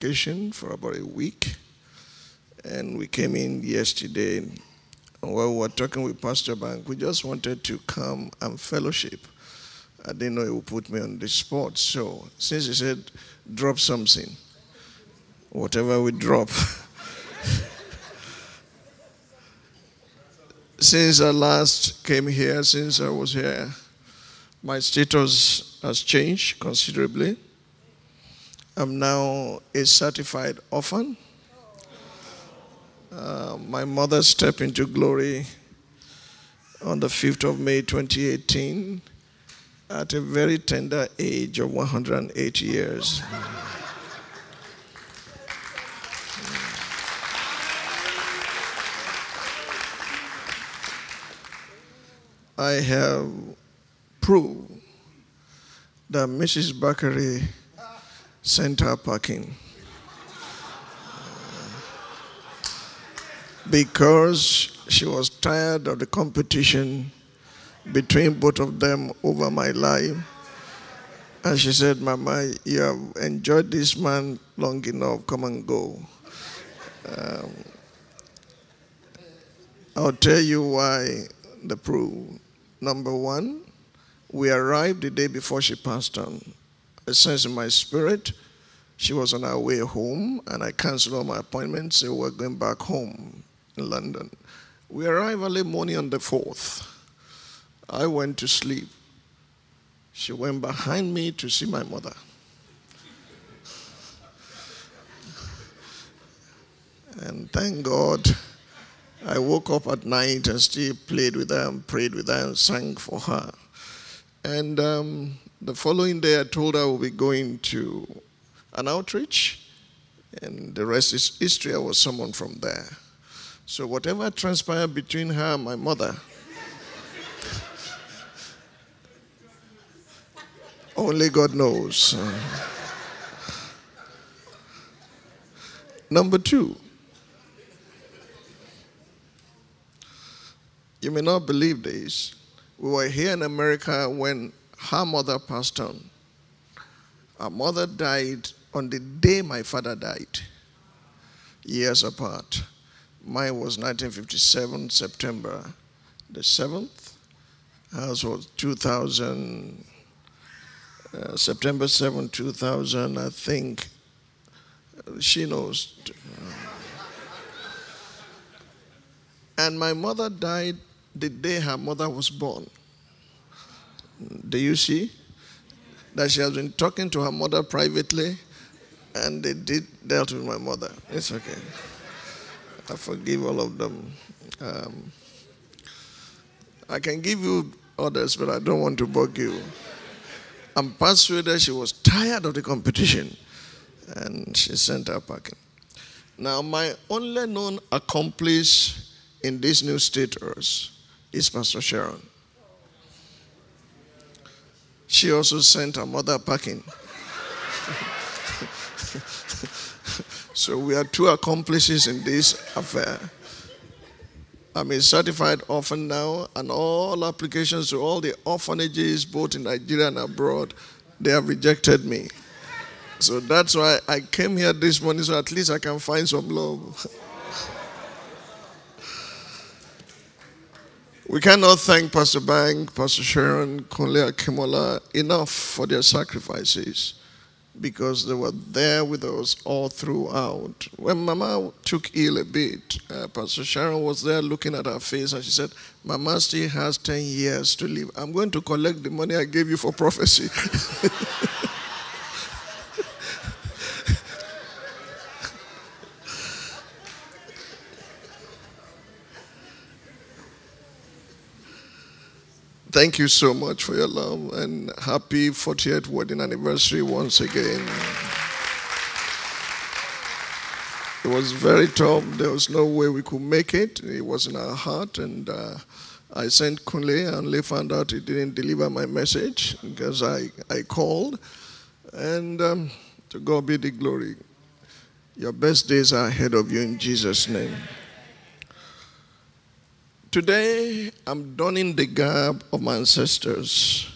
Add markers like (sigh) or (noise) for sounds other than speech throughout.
vacation for about a week, and we came in yesterday. And while we were talking with Pastor Bank, we just wanted to come and fellowship. I didn't know he would put me on the spot. So since he said, drop something, whatever we drop. (laughs) since I last came here, since I was here, my status has changed considerably. I'm now a certified orphan. Uh, my mother stepped into glory on the 5th of May 2018 at a very tender age of 108 years. I have proved that Mrs. Bakare sent her packing. Because she was tired of the competition between both of them over my life. And she said, Mama, you have enjoyed this man long enough, come and go. Um, I'll tell you why the proof. Number one, we arrived the day before she passed on. I sense in my spirit she was on her way home, and I canceled all my appointments, so we're going back home in London. We arrived early morning on the 4th. I went to sleep. She went behind me to see my mother. And thank God, I woke up at night and still played with her and prayed with her and sang for her. And um, the following day, I told her we'll be going to an outreach, and the rest is history. I was someone from there. So, whatever transpired between her and my mother, only God knows. Number two, you may not believe this. We were here in America when her mother passed on. Her mother died on the day my father died, years apart. Mine was 1957, September the 7th. Hers was 2000, uh, September 7, 2000, I think. She knows. And my mother died the day her mother was born. Do you see? That she has been talking to her mother privately and they did dealt with my mother. It's okay. I forgive all of them. Um, I can give you others, but I don't want to bug you. I'm persuaded she was tired of the competition and she sent her packing. Now, my only known accomplice in this new status is Pastor Sharon. She also sent her mother packing. (laughs) so we are two accomplices in this affair. I'm a certified orphan now, and all applications to all the orphanages, both in Nigeria and abroad, they have rejected me. So that's why I came here this morning, so at least I can find some love. (laughs) We cannot thank Pastor Bank, Pastor Sharon, Kunle Kimola enough for their sacrifices because they were there with us all throughout. When Mama took ill a bit, uh, Pastor Sharon was there looking at her face and she said, Mama still has 10 years to live. I'm going to collect the money I gave you for prophecy. (laughs) Thank you so much for your love and happy 40th wedding anniversary once again. It was very tough. There was no way we could make it. It was in our heart, and uh, I sent Kunle, and Lee found out he didn't deliver my message because I, I called. And um, to God be the glory. Your best days are ahead of you in Jesus' name. Today, I'm donning the garb of my ancestors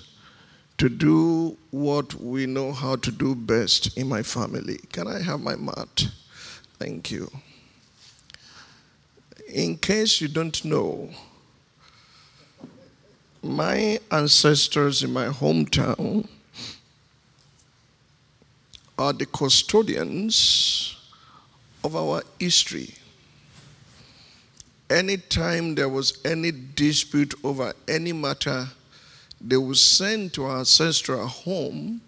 to do what we know how to do best in my family. Can I have my mat? Thank you. In case you don't know, my ancestors in my hometown are the custodians of our history. Anytime there was any dispute over any matter, they would send to our ancestral home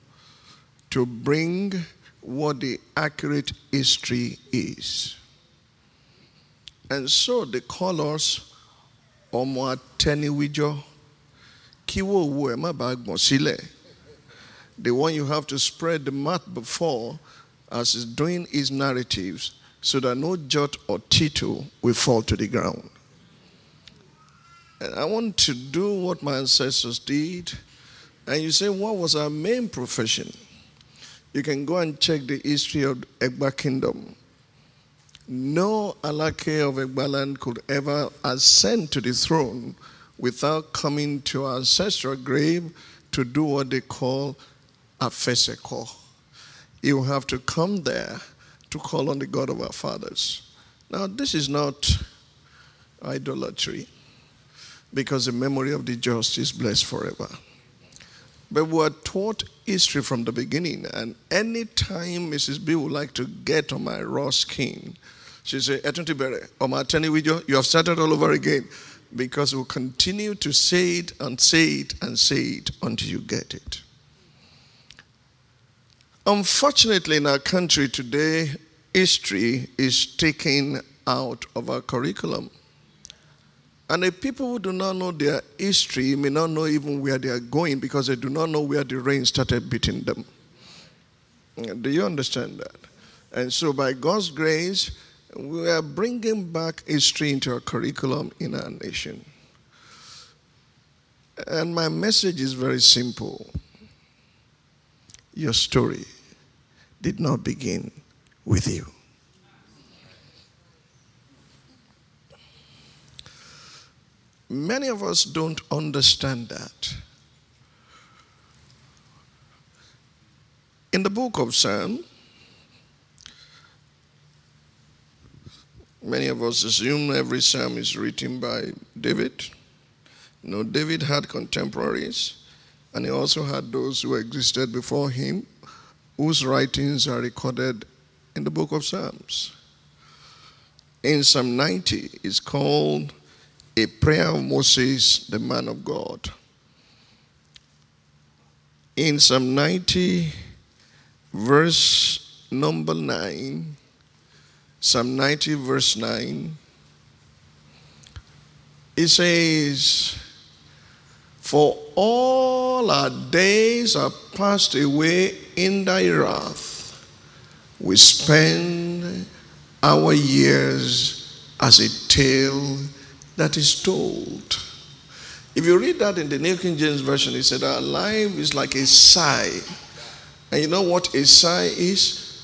to bring what the accurate history is. And so they call us Omo Ateniwijo Kiwo Uwe The one you have to spread the mat before as he's doing his narratives so that no jot or tittle will fall to the ground. And I want to do what my ancestors did. And you say, what was our main profession? You can go and check the history of Egba Kingdom. No Alake of Egbaland could ever ascend to the throne without coming to our ancestral grave to do what they call a feseko. You have to come there to call on the God of our fathers. Now, this is not idolatry because the memory of the just is blessed forever. But we are taught history from the beginning, and any time Mrs. B would like to get on my raw skin, she say, Etuntibere, or my you have started all over again because we'll continue to say it and say it and say it until you get it. Unfortunately, in our country today, history is taken out of our curriculum. And the people who do not know their history may not know even where they are going because they do not know where the rain started beating them. Do you understand that? And so, by God's grace, we are bringing back history into our curriculum in our nation. And my message is very simple. Your story did not begin with you. Many of us don't understand that. In the book of Psalm, Many of us assume every psalm is written by David. No, David had contemporaries, and he also had those who existed before him, whose writings are recorded in the book of Psalms. In Psalm 90, it's called a prayer of Moses, the man of God. In Psalm 90, verse number 9, Psalm 90, verse 9. It says, For all our days are passed away in thy wrath. We spend our years as a tale that is told. If you read that in the New King James Version, it said, Our life is like a sigh. And you know what a sigh is?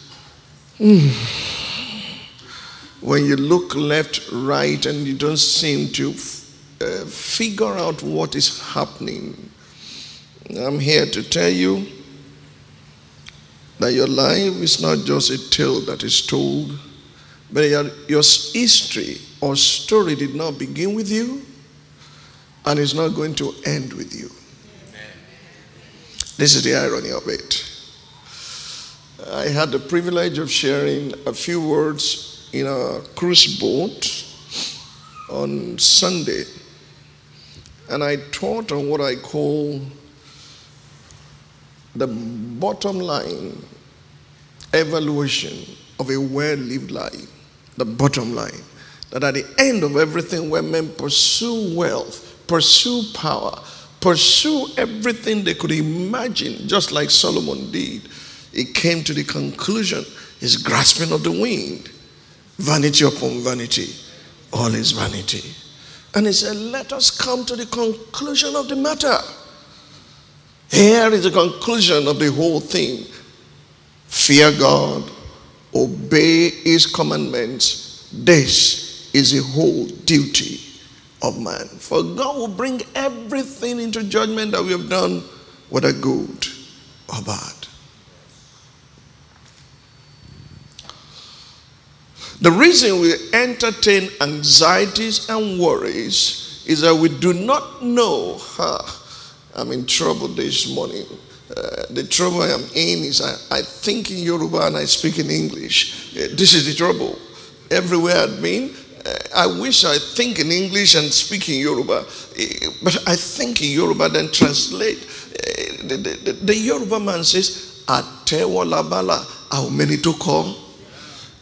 Mm when you look left, right, and you don't seem to uh, figure out what is happening, I'm here to tell you that your life is not just a tale that is told, but your, your history or story did not begin with you and is not going to end with you. This is the irony of it. I had the privilege of sharing a few words in a cruise boat on Sunday, and I taught on what I call the bottom line evaluation of a well lived life. The bottom line. That at the end of everything, where men pursue wealth, pursue power, pursue everything they could imagine, just like Solomon did, he came to the conclusion his grasping of the wind Vanity upon vanity, all is vanity. And he said, Let us come to the conclusion of the matter. Here is the conclusion of the whole thing fear God, obey his commandments. This is the whole duty of man. For God will bring everything into judgment that we have done whether good or bad. The reason we entertain anxieties and worries is that we do not know. I'm in trouble this morning. Uh, the trouble I am in is I, I think in Yoruba and I speak in English. Uh, this is the trouble. Everywhere I've been, uh, I wish I think in English and speak in Yoruba, uh, but I think in Yoruba, then translate. Uh, the, the, the, Yoruba man says, Atewo labala, how many to call?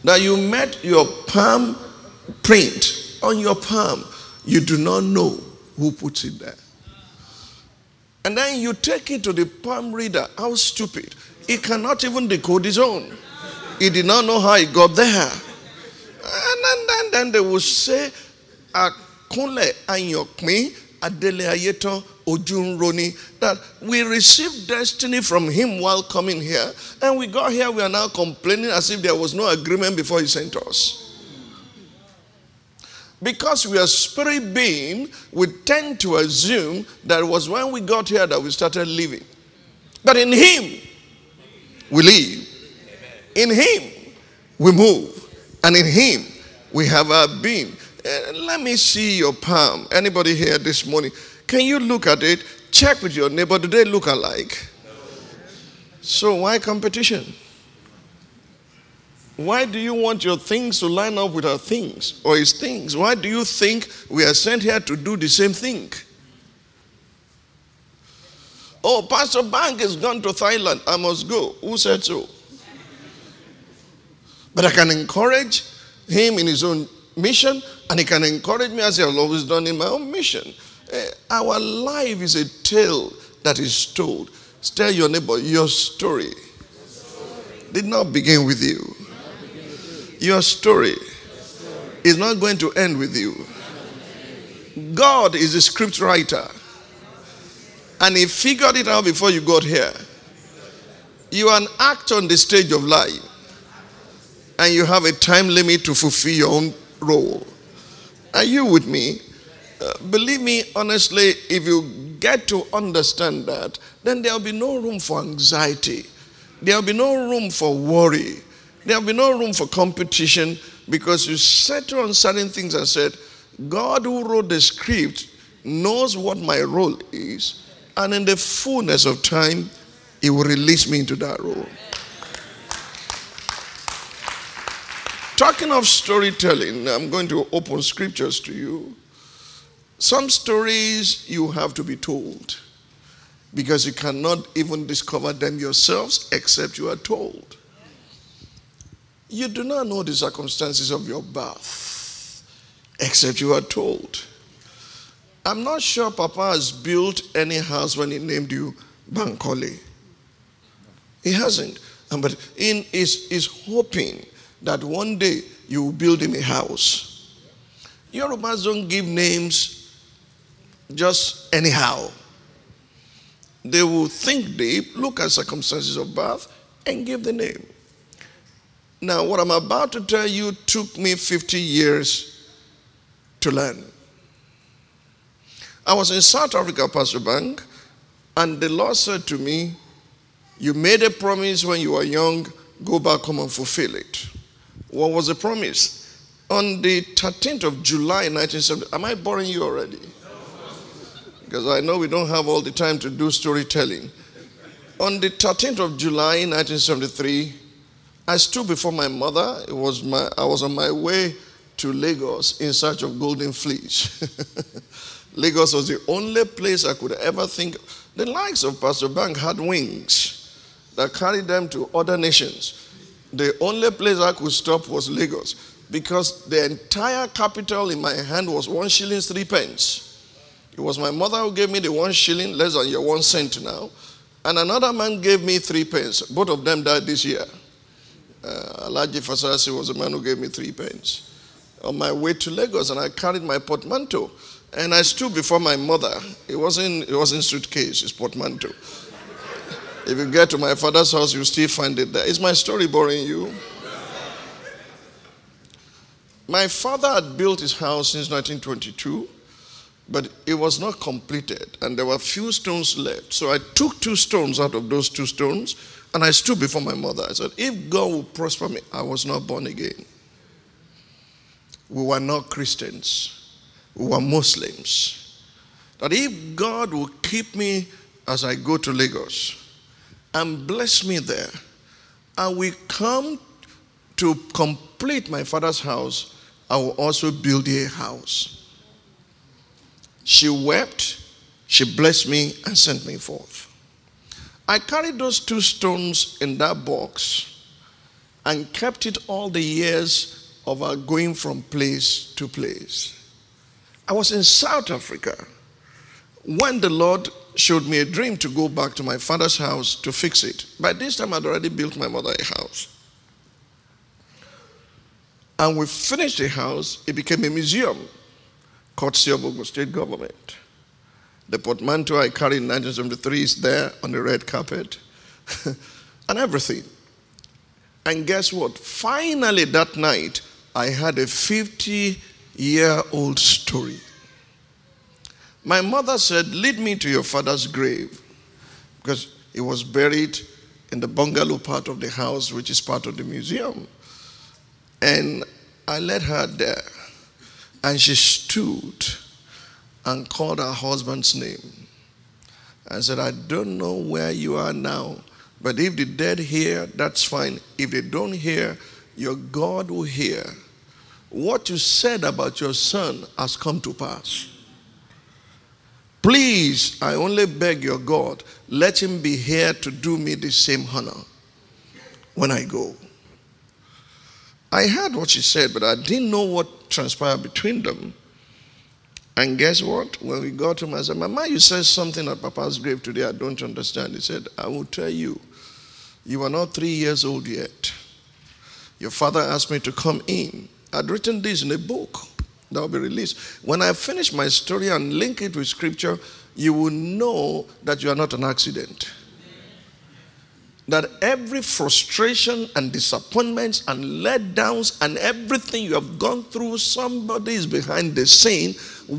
that you met your palm print on your palm, you do not know who puts it there. And then you take it to the palm reader. How stupid. He cannot even decode his own. He did not know how he got there. And then, then, then they will say, Akunle anyokmi adele ayeton Ojunroni that we received destiny from him while coming here, and we got here, we are now complaining as if there was no agreement before he sent us. Because we are spirit being, we tend to assume that it was when we got here that we started living. But in him, we live. In him, we move. And in him, we have our being. Uh, let me see your palm. Anybody here this morning? Can you look at it? Check with your neighbor. Do they look alike? So why competition? Why do you want your things to line up with our things or his things? Why do you think we are sent here to do the same thing? Oh, Pastor Bank has gone to Thailand. I must go. Who said so? But I can encourage him in his own mission, and he can encourage me as he has always done in my own mission. Uh, our life is a tale that is told. Tell your neighbor, your story did not begin with you. Your story is not going to end with you. God is a script writer. And he figured it out before you got here. You are an actor on the stage of life. And you have a time limit to fulfill your own role. Are you with me? Uh, believe me, honestly, if you get to understand that, then there'll be no room for anxiety. There'll be no room for worry. There'll be no room for competition because you settle on certain things and said, God who wrote the script knows what my role is, and in the fullness of time, He will release me into that role. Talking of storytelling, I'm going to open scriptures to you. Some stories you have to be told because you cannot even discover them yourselves except you are told. You do not know the circumstances of your birth except you are told. I'm not sure Papa has built any house when he named you Bankole. He hasn't. Um, but in is is hoping that one day you will build him a house. Yorubas don't give names just anyhow. They will think deep, look at circumstances of birth, and give the name. Now, what I'm about to tell you took me 50 years to learn. I was in South Africa, Pastor Bank, and the Lord said to me, You made a promise when you were young, go back home and fulfill it. What was the promise? On the 13th of July 1970, am I boring you already? because I know we don't have all the time to do storytelling. On the 13th of July 1973, I stood before my mother. It was my, I was on my way to Lagos in search of golden fleece. (laughs) Lagos was the only place I could ever think. The likes of Pastor Bank had wings that carried them to other nations. The only place I could stop was Lagos because the entire capital in my hand was one shilling, three pence. It was my mother who gave me the one shilling, less than your one cent now. And another man gave me three pence. Both of them died this year. Uh, Alhaji Fasasi was the man who gave me three pence. On my way to Lagos, and I carried my portmanteau. And I stood before my mother. It wasn't, it wasn't suitcase, it's portmanteau. if you get to my father's house, you still find it there. Is my story boring you? My father had built his house since 1922. but it was not completed, and there were few stones left. So I took two stones out of those two stones, and I stood before my mother. I said, If God will prosper me, I was not born again. We were not Christians, we were Muslims. That if God will keep me as I go to Lagos and bless me there, and we come to complete my father's house, I will also build a house. She wept, she blessed me, and sent me forth. I carried those two stones in that box and kept it all the years of our going from place to place. I was in South Africa when the Lord showed me a dream to go back to my father's house to fix it. By this time, I'd already built my mother a house. And we finished the house, it became a museum courtesy of Ogun State government. The portmanteau I carried in 1973 is there on the red carpet (laughs) and everything. And guess what? Finally, that night, I had a 50 year old story. My mother said, Lead me to your father's grave because he was buried in the bungalow part of the house, which is part of the museum. And I led her there. And she stood and called her husband's name and said, I don't know where you are now, but if the dead hear, that's fine. If they don't hear, your God will hear. What you said about your son has come to pass. Please, I only beg your God, let him be here to do me the same honor when I go. I heard what she said, but I didn't know what transpired between them. And guess what? When we got home, I said, Mama, you said something at Papa's grave today I don't understand. He said, I will tell you. You are not three years old yet. Your father asked me to come in. I'd written this in a book that will be released. When I finish my story and link it with scripture, you will know that you are not an accident that every frustration and disappointments and letdowns and everything you have gone through, somebody is behind the scene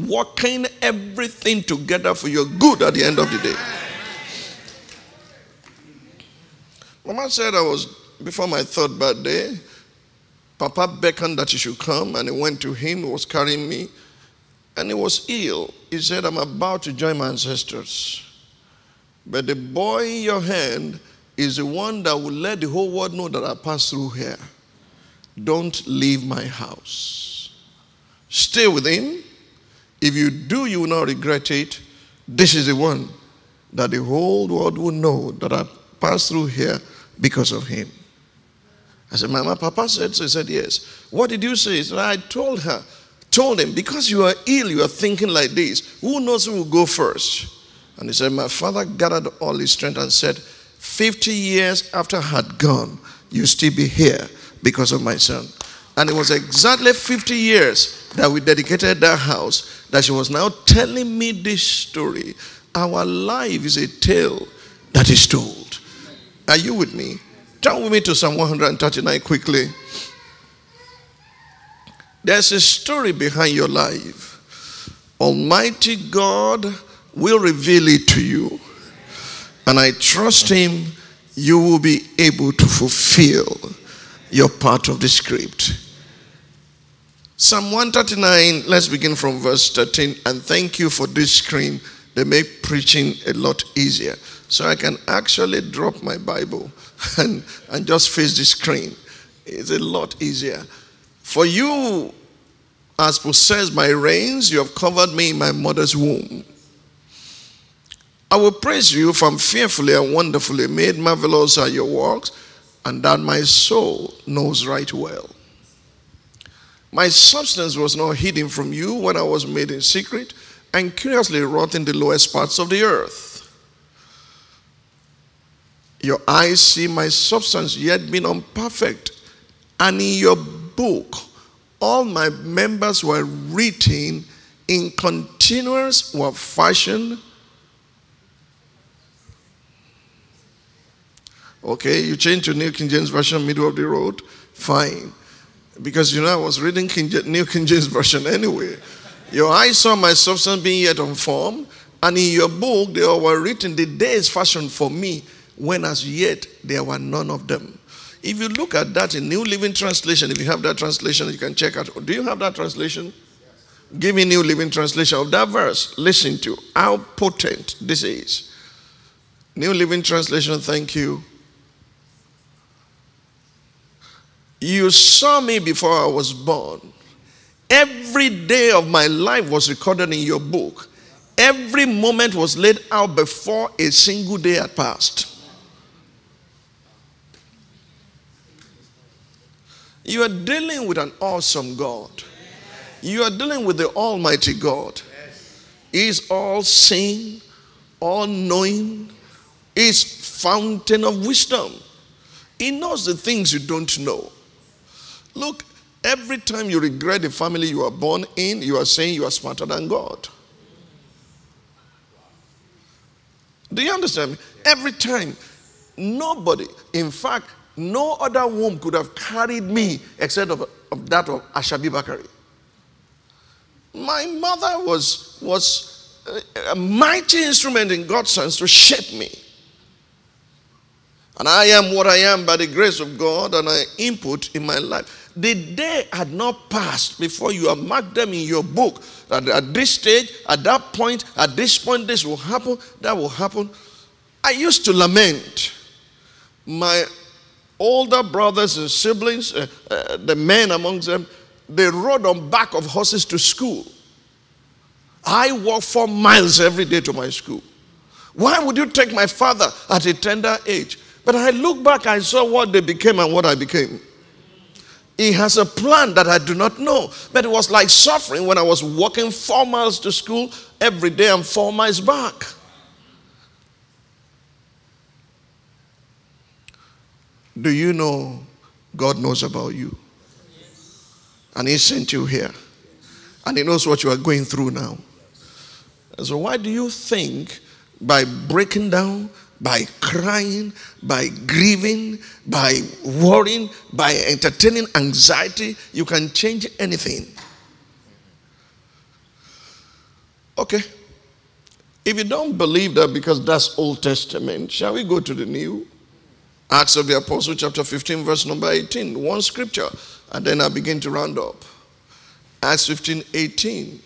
working everything together for your good at the end of the day. Mama said I was before my third birthday. Papa beckoned that he should come, and he went to him. He was carrying me, and he was ill. He said, I'm about to join my ancestors. But the boy in your hand is the one that will let the whole world know that I passed through here. Don't leave my house. Stay with him. If you do, you will not regret it. This is the one that the whole world will know that I passed through here because of him. I said, Mama, Papa said so. He said, Yes. What did you say? Said, I told her, told him, because you are ill, you are thinking like this. Who knows who will go first? And he said, My father gathered all his strength and said, 50 years after I had gone, you still be here because of my son. And it was exactly 50 years that we dedicated that house that she was now telling me this story. Our life is a tale that is told. Are you with me? Turn with me to Psalm 139 quickly. There's a story behind your life. Almighty God will reveal it to you and I trust Him, you will be able to fulfill your part of the script. Psalm 139, let's begin from verse 13. And thank you for this screen. They make preaching a lot easier. So I can actually drop my Bible (laughs) and, and just face the screen. It's a lot easier. For you, as possessed by reins, you have covered me in my mother's womb. I will praise you from fearfully and wonderfully made. Marvelous are your works, and that my soul knows right well. My substance was not hidden from you when I was made in secret and curiously wrought in the lowest parts of the earth. Your eyes see my substance yet being unperfect, and in your book all my members were written in continuous were fashioned Okay, you change to New King James Version, middle of the road, fine. Because you know, I was reading King, New King James (laughs) Version anyway. Your eyes saw my substance being yet unformed, and in your book they were written, The days fashioned for me, when as yet there were none of them. If you look at that in New Living Translation, if you have that translation, you can check out. Do you have that translation? Give me New Living Translation of that verse. Listen to how potent this is. New Living Translation, thank you. You saw me before I was born. Every day of my life was recorded in your book. Every moment was laid out before a single day had passed. You are dealing with an awesome God. You are dealing with the Almighty God. He's all seeing, all knowing, He's fountain of wisdom. He knows the things you don't know. Look, every time you regret the family you are born in, you are saying you are smarter than God. Do you understand me? Every time, nobody, in fact, no other womb could have carried me except of, of that of Ashabi Bakare. My mother was, was a mighty instrument in God's hands to shape me. And I am what I am by the grace of God and I input in my life. The day had not passed before you have marked them in your book that at this stage, at that point, at this point, this will happen, that will happen. I used to lament. My older brothers and siblings, uh, uh, the men amongst them, they rode on back of horses to school. I walk four miles every day to my school. Why would you take my father at a tender age? But I look back, I saw what they became and what I became. He has a plan that I do not know. But it was like suffering when I was walking four miles to school every day and four miles back. Do you know God knows about you? And He sent you here. And He knows what you are going through now. So, why do you think by breaking down, by crying, by grieving, by worrying, by entertaining anxiety, you can change anything? Okay. If you don't believe that because that's Old Testament, shall we go to the New? Acts of the Apostle, chapter 15, verse number 18. One scripture, and then I begin to round up. Acts 15, 18.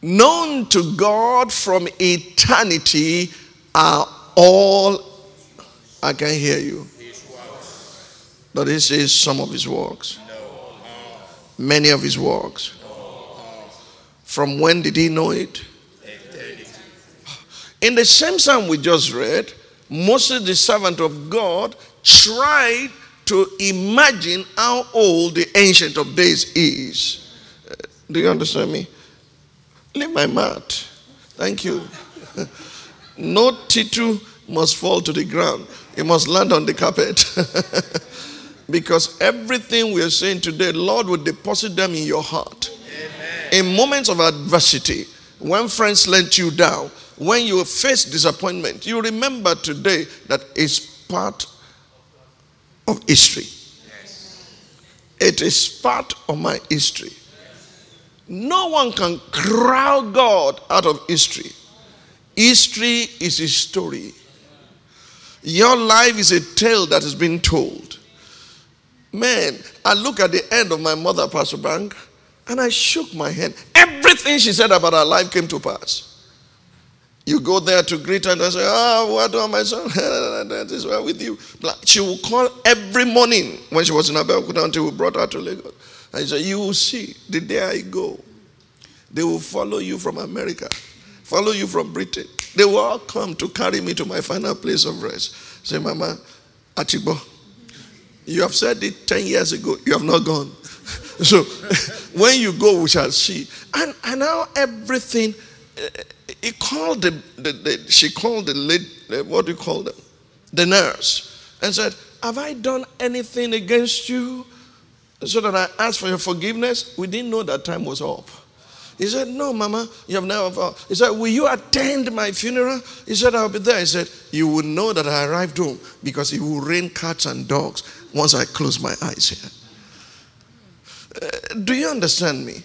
Known to God from eternity are all, I can hear you. But this is some of his works. Many of his works. From when did he know it? In the same psalm we just read, Moses, the servant of God, tried to imagine how old the Ancient of Days is. Uh, do you understand me? Leave my mat. Thank you. (laughs) no titu must fall to the ground, it must land on the carpet. (laughs) because everything we are saying today, Lord will deposit them in your heart. In moments of adversity, when friends let you down, when you face disappointment, you remember today that it's part of history. It is part of my history. No one can crowd God out of history. History is a story. Your life is a tale that has been told. Man, I look at the end of my mother, Pastor Bank, and I shook my hand. Everything she said about her life came to pass. You go there to greet her and say, Oh, what do I, my son? (laughs) that is well with you. She will call every morning when she was in Abeokuta until we brought her to Lagos. And said, You will see the day I go. They will follow you from America, follow you from Britain. They will all come to carry me to my final place of rest. Say, Mama, Achibo, you have said it 10 years ago. You have not gone. (laughs) so (laughs) when you go, we shall see. And, and now everything, uh, he called the, the, the, she called the lead, uh, what do you call them? The nurse and said, Have I done anything against you? So that I asked for your forgiveness. We didn't know that time was up. He said, No, Mama, you have never. He said, Will you attend my funeral? He said, I'll be there. He said, You will know that I arrived home because it will rain cats and dogs once I close my eyes here. Uh, do you understand me?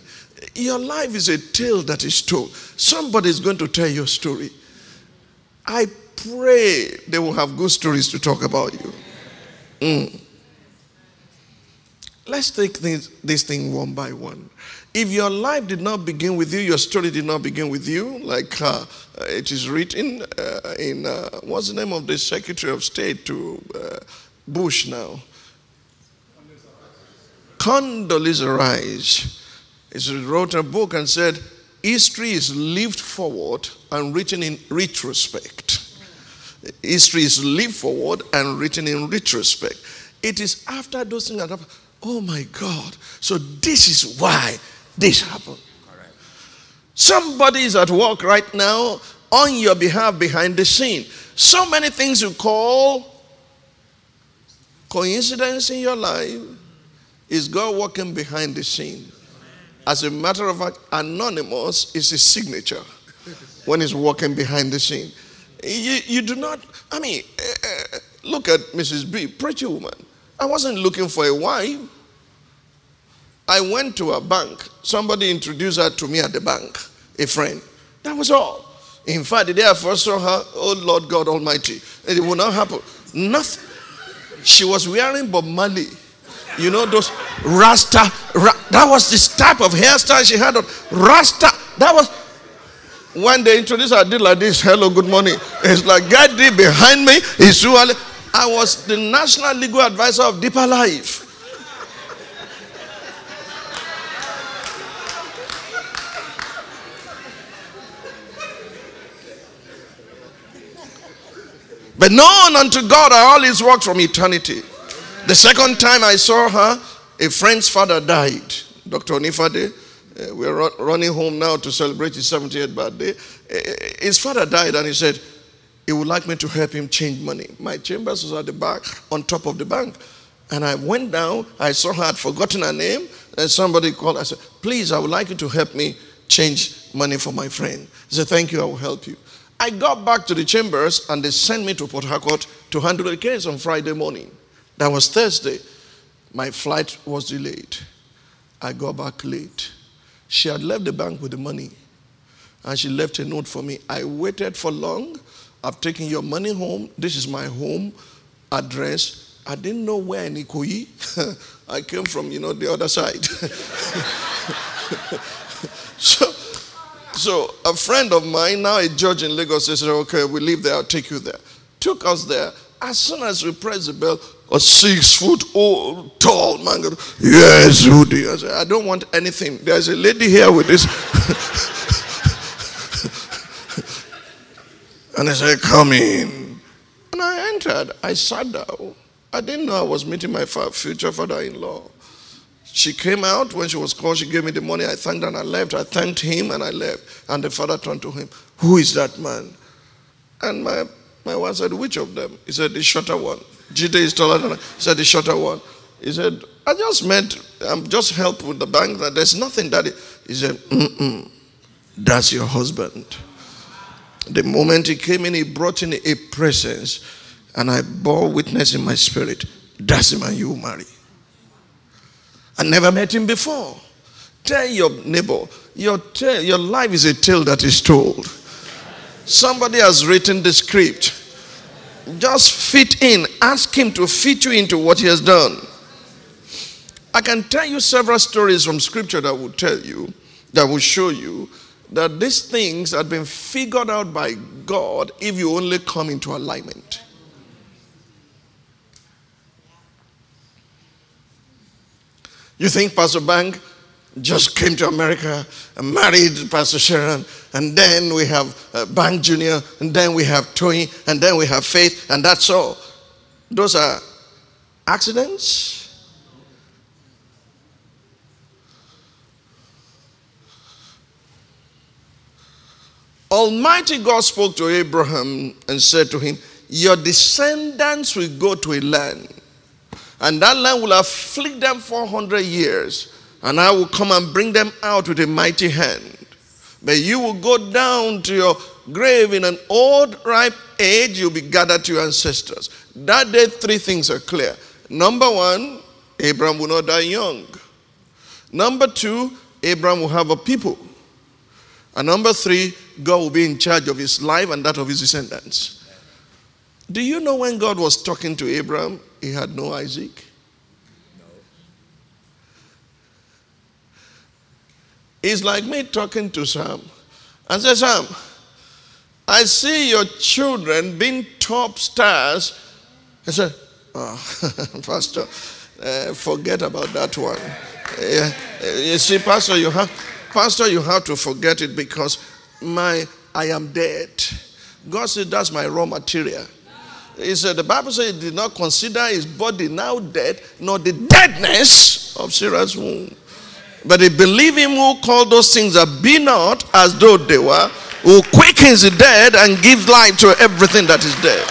Your life is a tale that is told. Somebody is going to tell your story. I pray they will have good stories to talk about you. Mm. Let's take this, this thing one by one. If your life did not begin with you, your story did not begin with you, like uh, it is written uh, in, uh, what's the name of the Secretary of State to uh, Bush now? Condoleezza Rice. He wrote a book and said, History is lived forward and written in retrospect. History is lived forward and written in retrospect. It is after those things that happen Oh my God. So this is why this happened. Somebody is at work right now on your behalf behind the scene. So many things you call coincidence in your life is God working behind the scene. As a matter of fact, anonymous is his signature when he's walking behind the scene. You, you do not, I mean, uh, look at Mrs. B, pretty woman. I wasn't looking for a wife. I went to a bank. Somebody introduced her to me at the bank, a friend. That was all. In fact, the day I first saw her, oh Lord God Almighty, it will not happen. Nothing. She was wearing Bob Marley. You know those Rasta. Ra, that was this type of hairstyle she had on. Rasta. That was when they introduced her, I did like this. Hello, good morning. It's like God did behind me. Is I was the national legal advisor of Deeper Life. But known unto God are all his works from eternity. The second time I saw her, a friend's father died. Dr. Onifade. Uh, we're running home now to celebrate his 70th birthday. Uh, his father died and he said, he would like me to help him change money. My chambers was at the back, on top of the bank. And I went down, I saw her, had forgotten her name, and somebody called. I said, Please, I would like you to help me change money for my friend. He said, Thank you, I will help you. I got back to the chambers and they sent me to Port Harcourt to handle the case on Friday morning. That was Thursday. My flight was delayed. I got back late. She had left the bank with the money and she left a note for me. I waited for long. I've taken your money home. This is my home address. I didn't know where in Ikoyi. (laughs) I came from, you know, the other side. (laughs) so so a friend of mine, now a judge in Lagos, said, okay, we leave there, I'll take you there. Took us there. As soon as we pressed the bell, a six foot old, tall man goes, yes, Rudy. I said, I don't want anything. There's a lady here with this. (laughs) and I said, come in. And I entered. I sat down. I didn't know I was meeting my future father-in-law. She came out when she was called. She gave me the money. I thanked her and I left. I thanked him and I left. And the father turned to him, Who is that man? And my, my wife said, Which of them? He said, The shorter one. Jide is taller than I. He said, The shorter one. He said, I just meant, I'm just helping with the bank. That there's nothing that. He said, Mm-mm. That's your husband. The moment he came in, he brought in a presence. And I bore witness in my spirit. That's the man you marry. I never met him before. Tell your neighbor, your, your life is a tale that is told. Somebody has written the script. Just fit in. Ask him to fit you into what he has done. I can tell you several stories from scripture that will tell you, that will show you that these things have been figured out by God if you only come into alignment. You think Pastor Bank just came to America and married Pastor Sharon, and then we have uh, Bank Junior, and then we have Tony, and then we have Faith, and that's all. Those are accidents. Almighty God spoke to Abraham and said to him, Your descendants will go to a land and that land will afflict them 400 years. And I will come and bring them out with a mighty hand. But you will go down to your grave in an old, ripe age, you'll be gathered to your ancestors. That day, three things are clear. Number one, Abraham will not die young. Number two, Abraham will have a people. And number three, God will be in charge of his life and that of his descendants. Do you know when God was talking to Abraham, he had no Isaac? It's like me talking to Sam. I said, Sam, I see your children being top stars. I said, Oh, (laughs) Pastor, uh, forget about that one. Uh, you see, Pastor, you have, Pastor, you have to forget it because my I am dead. God said that's my raw material. He said the Bible said he did not consider his body now dead, nor the deadness of Sarah's womb. But they believe him who called those things that be not as though they were, who quickens the dead and gives life to everything that is dead.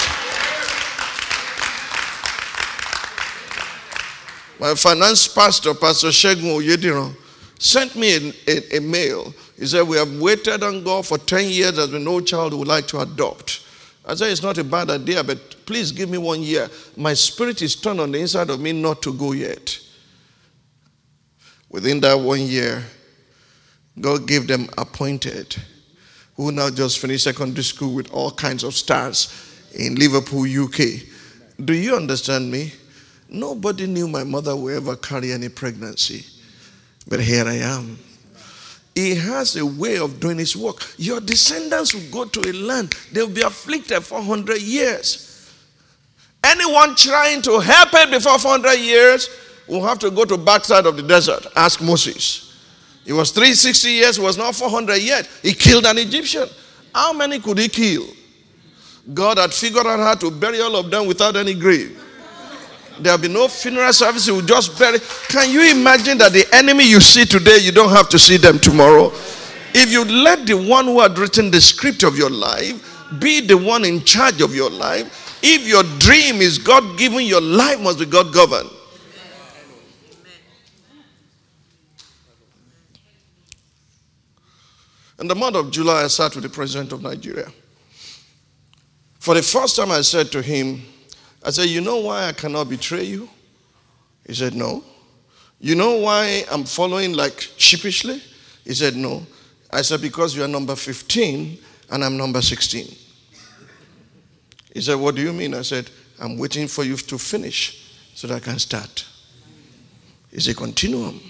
My finance pastor, Pastor Shegun Oyediran, sent me a, a, a, mail. He said, We have waited on God for 10 years. There's been no child who would like to adopt. I said, It's not a bad idea, but please give me one year. My spirit is turned on the inside of me not to go yet. Within that one year, God gave them appointed who now just finished secondary school with all kinds of stars in Liverpool, UK. Do you understand me? Nobody knew my mother would ever carry any pregnancy. But here I am. He has a way of doing his work. Your descendants will go to a land, they'll be afflicted for 100 years. Anyone trying to help it before 400 years will have to go to backside of the desert. Ask Moses. It was 360 years, he was not 400 yet. He killed an Egyptian. How many could he kill? God had figured out how to bury all of them without any grave. There'll be no funeral service, he will just bury. Can you imagine that the enemy you see today, you don't have to see them tomorrow? If you let the one who had written the script of your life be the one in charge of your life, if your dream is God given, your life must be God governed. In the month of July, I sat with the president of Nigeria. For the first time, I said to him, I said, You know why I cannot betray you? He said, No. You know why I'm following like sheepishly? He said, No. I said, Because you are number 15 and I'm number 16. He said, What do you mean? I said, I'm waiting for you to finish so that I can start. It's a continuum.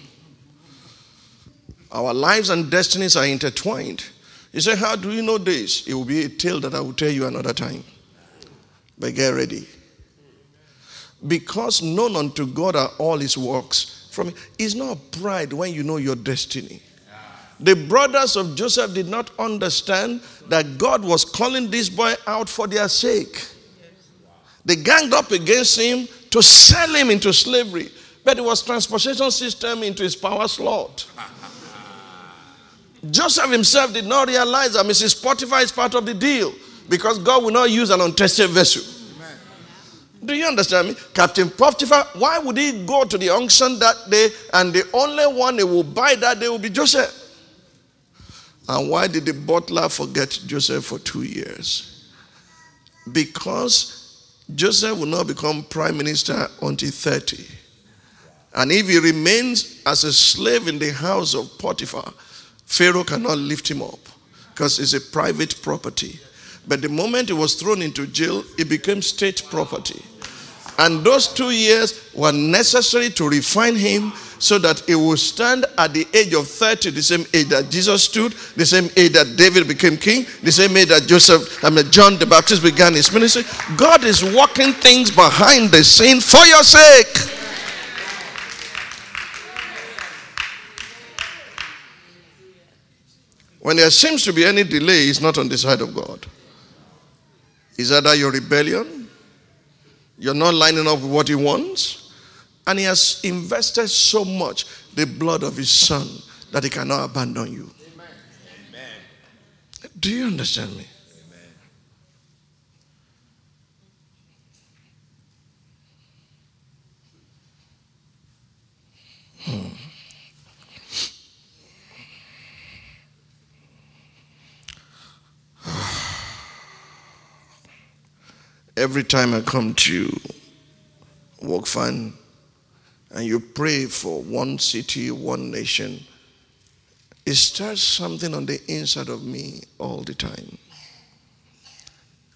Our lives and destinies are intertwined. He said, How do you know this? It will be a tale that I will tell you another time. But get ready. Because known unto God are all his works. From it's not pride when you know your destiny. The brothers of Joseph did not understand that God was calling this boy out for their sake. They ganged up against him to sell him into slavery. But it was transportation system into his power slot. (laughs) Joseph himself did not realize that Mrs. Potiphar is part of the deal because God will not use an untested vessel. Do you understand me? Captain Potiphar, why would he go to the unction that day and the only one he will buy that day will be Joseph? And why did the butler forget Joseph for two years? Because Joseph will not become prime minister until 30. And if he remains as a slave in the house of Potiphar, Pharaoh cannot lift him up because it's a private property. But the moment he was thrown into jail, it became state property. And those two years were necessary to refine him so that he would stand at the age of 30, the same age that Jesus stood, the same age that David became king, the same age that Joseph, I mean, John the Baptist began his ministry. God is working things behind the scene for your sake. When there seems to be any delay, it's not on the side of God. It's either your rebellion, you're not lining up with what He wants, and He has invested so much the blood of His Son that He cannot abandon you. Amen. Do you understand me? Hmm. Every time I come to Walk Fun and you pray for one city, one nation, it starts something on the inside of me all the time.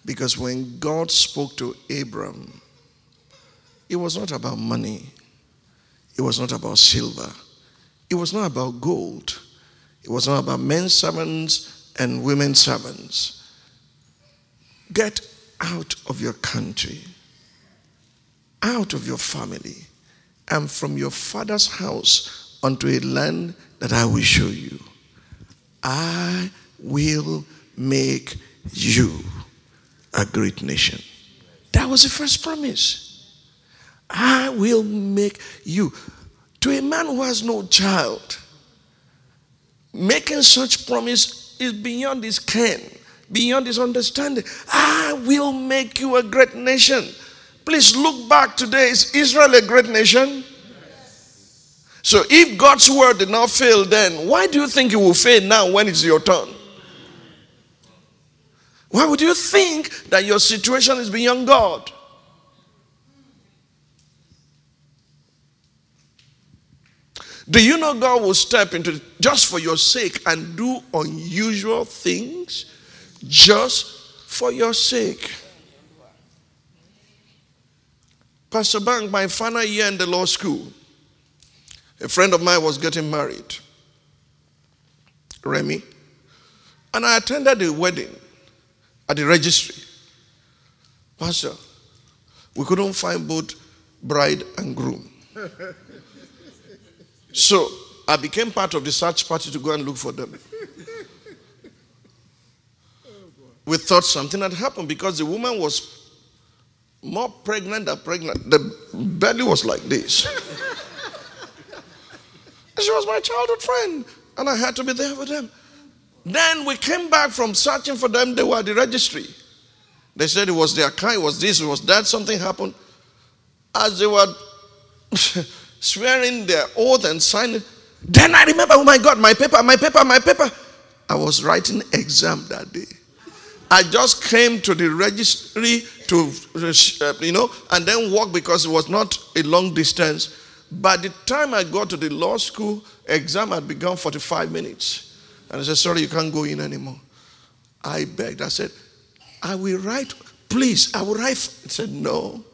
Because when God spoke to Abram, it was not about money, it was not about silver, it was not about gold, it was not about men servants and women servants. Get out of your country, out of your family, and from your father's house unto a land that I will show you. I will make you a great nation. That was the first promise. I will make you. To a man who has no child, making such promise is beyond his ken beyond his understanding. I will make you a great nation. Please look back today. Is Israel a great nation? So if God's word did not fail then, why do you think it will fail now when it's your turn? Why would you think that your situation is beyond God? Do you know God will step into just for your sake and do unusual things? Just for your sake. Pastor Bank, my final year in the law school, a friend of mine was getting married, Remy, and I attended the wedding at the registry. Pastor, we couldn't find both bride and groom. (laughs) So I became part of the search party to go and look for them we thought something had happened because the woman was more pregnant than pregnant. The belly was like this. (laughs) she was my childhood friend, and I had to be there for them. Then we came back from searching for them. They were at the registry. They said it was their car, it was this, it was that. Something happened. As they were (laughs) swearing their oath and signing, then I remember, oh my God, my paper, my paper, my paper. I was writing exam that day. I just came to the registry to, uh, you know, and then walk because it was not a long distance. By the time I got to the law school, exam had begun 45 minutes. And I said, sorry, you can't go in anymore. I begged. I said, I will write, please, I will write. He said, no,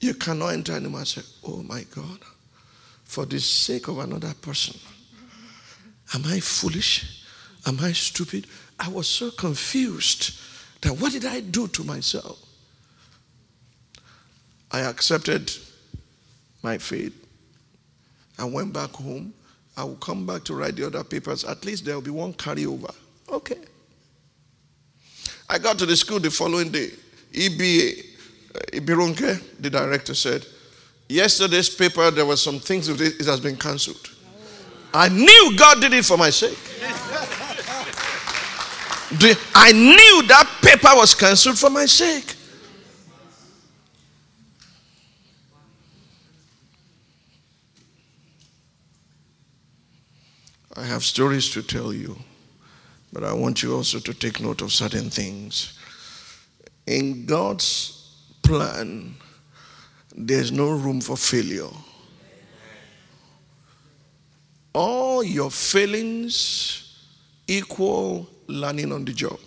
you cannot enter anymore. I said, oh my God, for the sake of another person, am I foolish? Am I stupid? I was so confused that what did I do to myself? I accepted my fate. I went back home. I will come back to write the other papers. At least there will be one carryover. Okay. I got to the school the following day. EBA, uh, Ibironke, the director said, Yesterday's paper, there were some things with it, it has been cancelled. I knew God did it for my sake. I knew that paper was cancelled for my sake. I have stories to tell you, but I want you also to take note of certain things. In God's plan, there's no room for failure. All your failings equal learning on the job.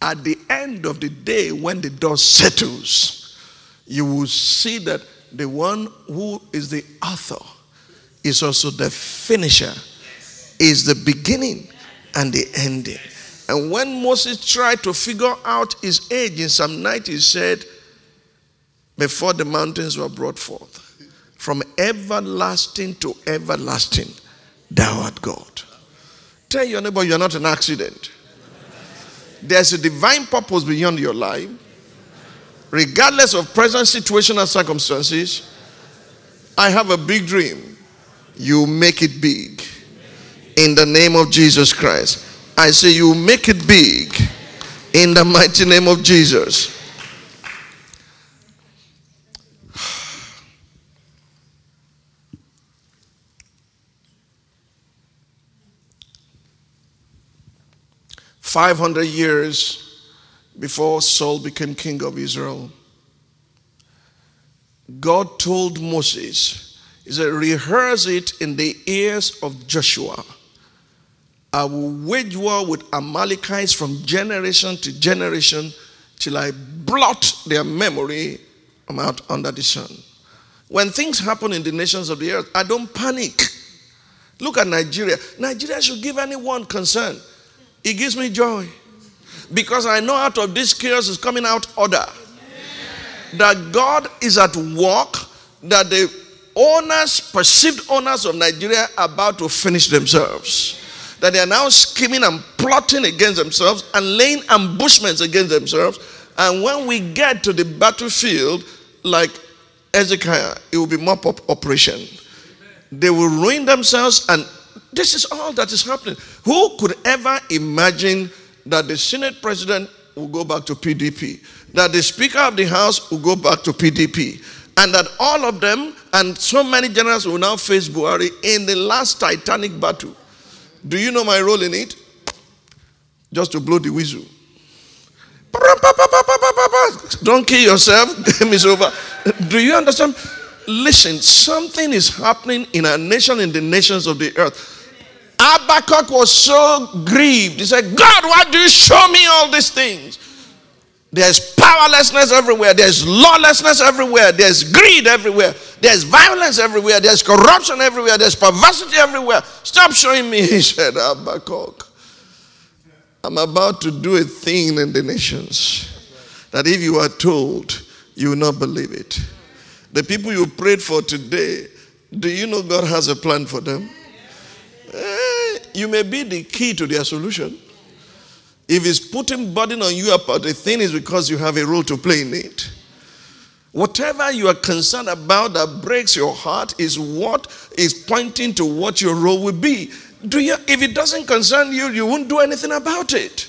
At the end of the day, when the dust settles, you will see that the one who is the author is also the finisher, is the beginning and the ending. And when Moses tried to figure out his age in Psalm 90, he said, Before the mountains were brought forth, from everlasting to everlasting, thou art God. Tell your neighbor you're not an accident. There's a divine purpose beyond your life. Regardless of present situation and circumstances, I have a big dream. You make it big. In the name of Jesus Christ. I say you make it big. In the mighty name of Jesus. 500 years before Saul became king of Israel. God told Moses, He said, rehearse it in the ears of Joshua. I will wage war with Amalekites from generation to generation till I blot their memory out under the sun. When things happen in the nations of the earth, I don't panic. Look at Nigeria. Nigeria should give anyone concern. It gives me joy. Because I know out of this chaos is coming out order. That God is at work, that the owners, perceived owners of Nigeria, are about to finish themselves. That they are now scheming and plotting against themselves and laying ambushments against themselves. And when we get to the battlefield, like Ezekiel, it will be mop up operation. They will ruin themselves, and this is all that is happening. Who could ever imagine that the Senate president will go back to PDP, that the Speaker of the House will go back to PDP, and that all of them and so many generals will now face Buhari in the last titanic battle? Do you know my role in it? Just to blow the whistle. Don't kill yourself. (laughs) Game is over. Do you understand? Listen, something is happening in our nation, in the nations of the earth. Habakkuk was so grieved. He said, God, why do you show me all these things? There's powerlessness everywhere. There's lawlessness everywhere. There's greed everywhere. There's violence everywhere. There's corruption everywhere. There's perversity everywhere. Stop showing me, (laughs) he said, Habakkuk. I'm about to do a thing in the nations that if you are told, you will not believe it. The people you prayed for today, do you know God has a plan for them? You may be the key to their solution. If it's putting burden on you about a thing, is because you have a role to play in it. Whatever you are concerned about that breaks your heart is what is pointing to what your role will be do you, if it doesn't concern you, you won't do anything about it.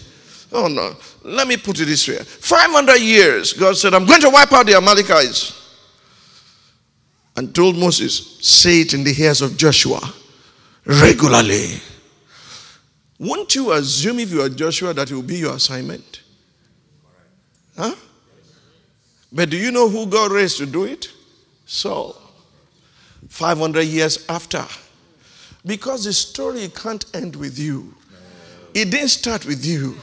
Oh no. Let me put it this way 500 years, God said, I'm going to wipe out the Amalekites. And told Moses, say it in the ears of Joshua regularly. Won't you assume if you are Joshua that it will be your assignment? Huh? But do you know who God raised to do it? Saul. 500 years after. Because the story can't end with you. It didn't start with you.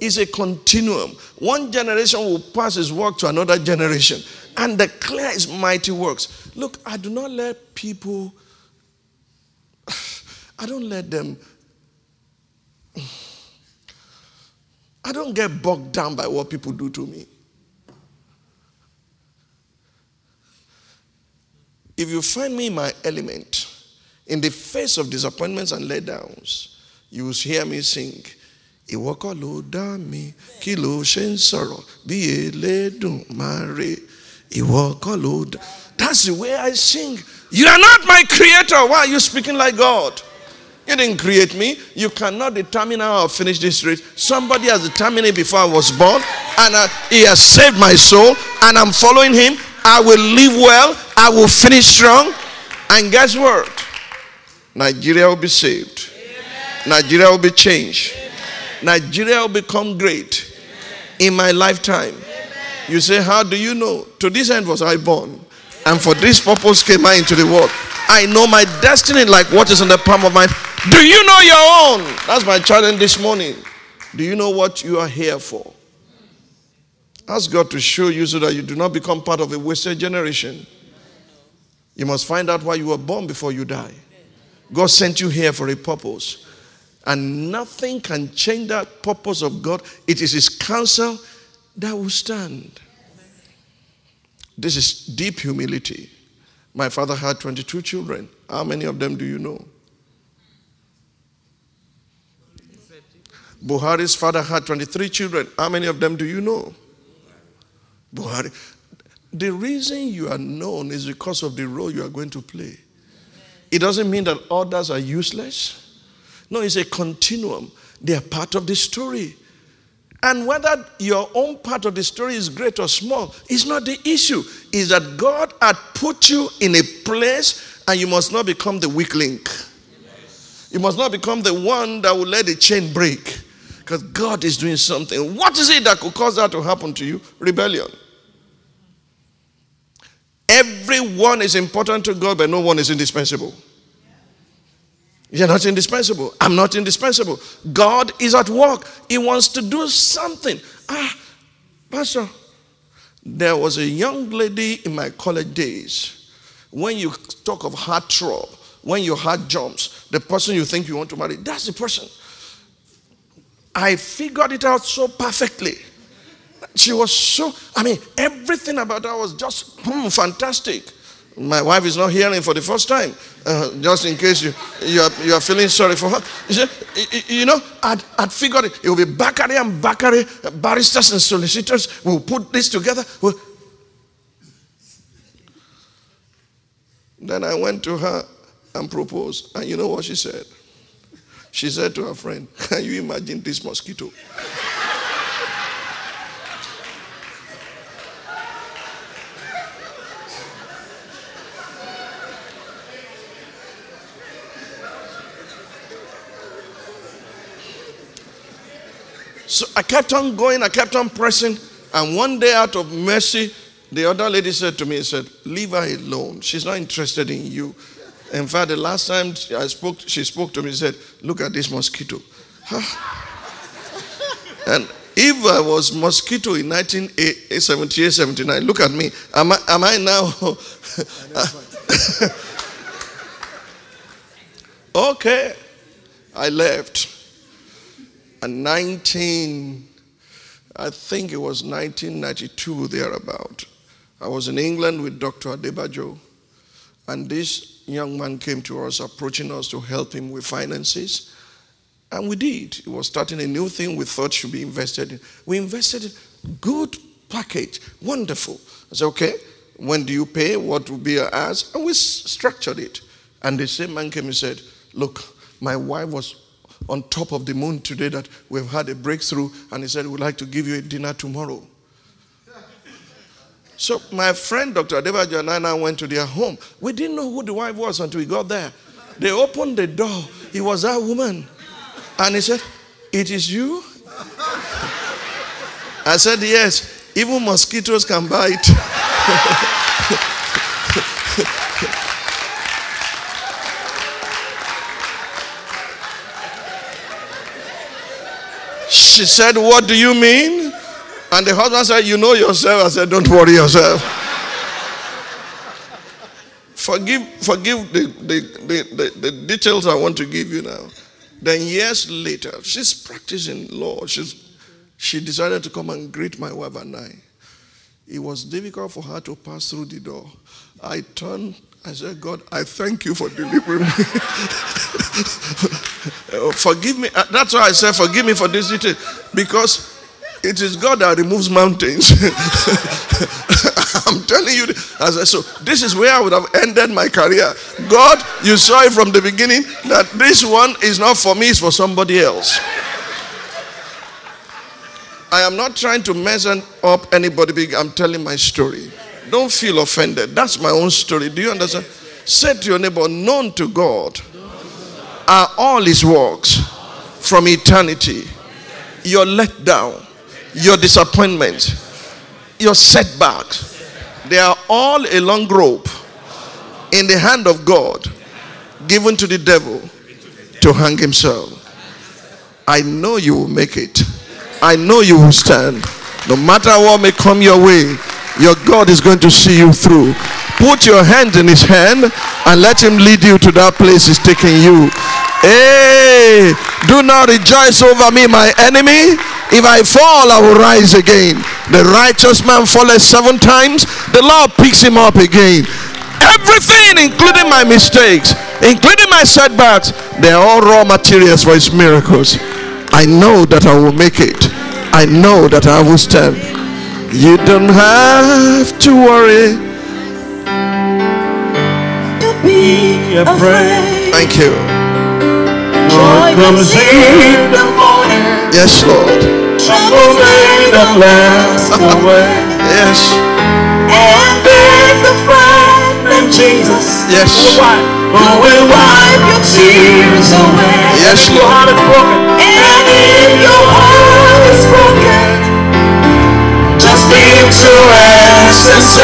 It's a continuum. One generation will pass his work to another generation and declare his mighty works. Look, I do not let people, (sighs) I don't let them, (sighs) I don't get bogged down by what people do to me. If you find me in my element, in the face of disappointments and letdowns, you will hear me sing. Ìwọ kọ́ mi, kí bí. Ìwọ kọ́. That's the way I sing. You are not my creator. Why are you speaking like God? You didn't create me. You cannot determine how I'll finish this race. Somebody has determined it before I was born, and uh, He has saved my soul, and I'm following Him. I will live well. I will finish strong. And guess what? Nigeria will be saved. Nigeria will be changed. Nigeria will become great in my lifetime. You say, How do you know? To this end was I born, and for this purpose came I into the world. I know my destiny like what is in the palm of my Do you know your own? That's my challenge this morning. Do you know what you are here for? Ask God to show you so that you do not become part of a wasted generation. You must find out why you were born before you die. God sent you here for a purpose. And nothing can change that purpose of God. It is His counsel that will stand. This is deep humility. My father had 22 children. How many of them do you know? Buhari's father had 23 children. How many of them do you know? Buhari. The reason you are known is because of the role you are going to play. It doesn't mean that others are useless. No, it's a continuum. They are part of the story. And whether your own part of the story is great or small is not the issue. Is that God had put you in a place and you must not become the weak link. You must not become the one that will let the chain break. Because God is doing something. What is it that could cause that to happen to you? Rebellion. Everyone is important to God, but no one is indispensable. You're not indispensable. I'm not indispensable. God is at work. He wants to do something. Ah, Pastor, there was a young lady in my college days. When you talk of heart trouble, when your heart jumps, the person you think you want to marry, that's the person. I figured it out so perfectly. She was so, I mean, everything about her was just hmm, fantastic. My wife is not hearing for the first time, uh, just in case you, you, are, you are feeling sorry for her. You, see, you know, I'd, I'd figured it. It will be Bakare and Bakare, barristers and solicitors will put this together. We'll... Then I went to her and proposed. And you know what she said? She said to her friend, Can you imagine this mosquito? So I kept on going, I kept on pressing. And one day, out of mercy, the other lady said to me, said, Leave her alone. She's not interested in you. In fact, the last time I spoke, she spoke to me, she said, Look at this mosquito. and if I was mosquito in 1978, 79, look at me. Am I, am I now? (laughs) okay. I left. And 19, I think it was 1992, thereabout. I was in England with Dr. Adebajo, and this young man came to us, approaching us to help him with finances. And we did. He was starting a new thing we thought should be invested in. We invested in good package, wonderful. I said, okay, when do you pay? What will be your ask? And we structured it. And the same man came and said, look, my wife was on top of the moon today that we've had a breakthrough, and he said, We'd like to give you a dinner tomorrow. So my friend Dr. Adebajo and I went to their home. We didn't know who the wife was until we got there. They opened the door. He was that woman. And he said, It is you? I said, Yes. Even mosquitoes can bite. (laughs) She said, What do you mean? And the husband said, You know yourself. I said, Don't worry yourself. forgive forgive the, the, the, the, the details I want to give you now. Then years later, she's practicing law. She's, she decided to come and greet my wife and I. It was difficult for her to pass through the door. I turned I said, God, I thank you for delivering me. Oh, (laughs) forgive me. Uh, that's why I said, forgive me for this detail. Because it is God that removes mountains. (laughs) I'm telling you. As I, so this is where I would have ended my career. God, you saw it from the beginning that this one is not for me, it's for somebody else. I am not trying to mess up anybody big. I'm telling my story. Don't feel offended. That's my own story. Do you understand? Say to your neighbor, known to God are all his works from eternity. Your letdown, your disappointment, your setbacks, they are all a long rope in the hand of God given to the devil to hang himself. I know you will make it. I know you will stand. No matter what may come your way, your God is going to see you through. Put your hand in his hand and let him lead you to that place he's taking you. Hey, do not rejoice over me, my enemy. If I fall, I will rise again. The righteous man falls seven times, the Lord picks him up again. Everything, including my mistakes, including my setbacks, they're all raw materials for his miracles. I know that I will make it. I know that I will stand. You don't have to worry. Don't be afraid. Thank you. Joy comes in the morning. Yes, Lord. Trouble may not last away. Yes. And there's a friend named Jesus. Yes. Who will wipe your tears away. Yes, Your heart is broken. And if your heart is broken, just lift your hands and say,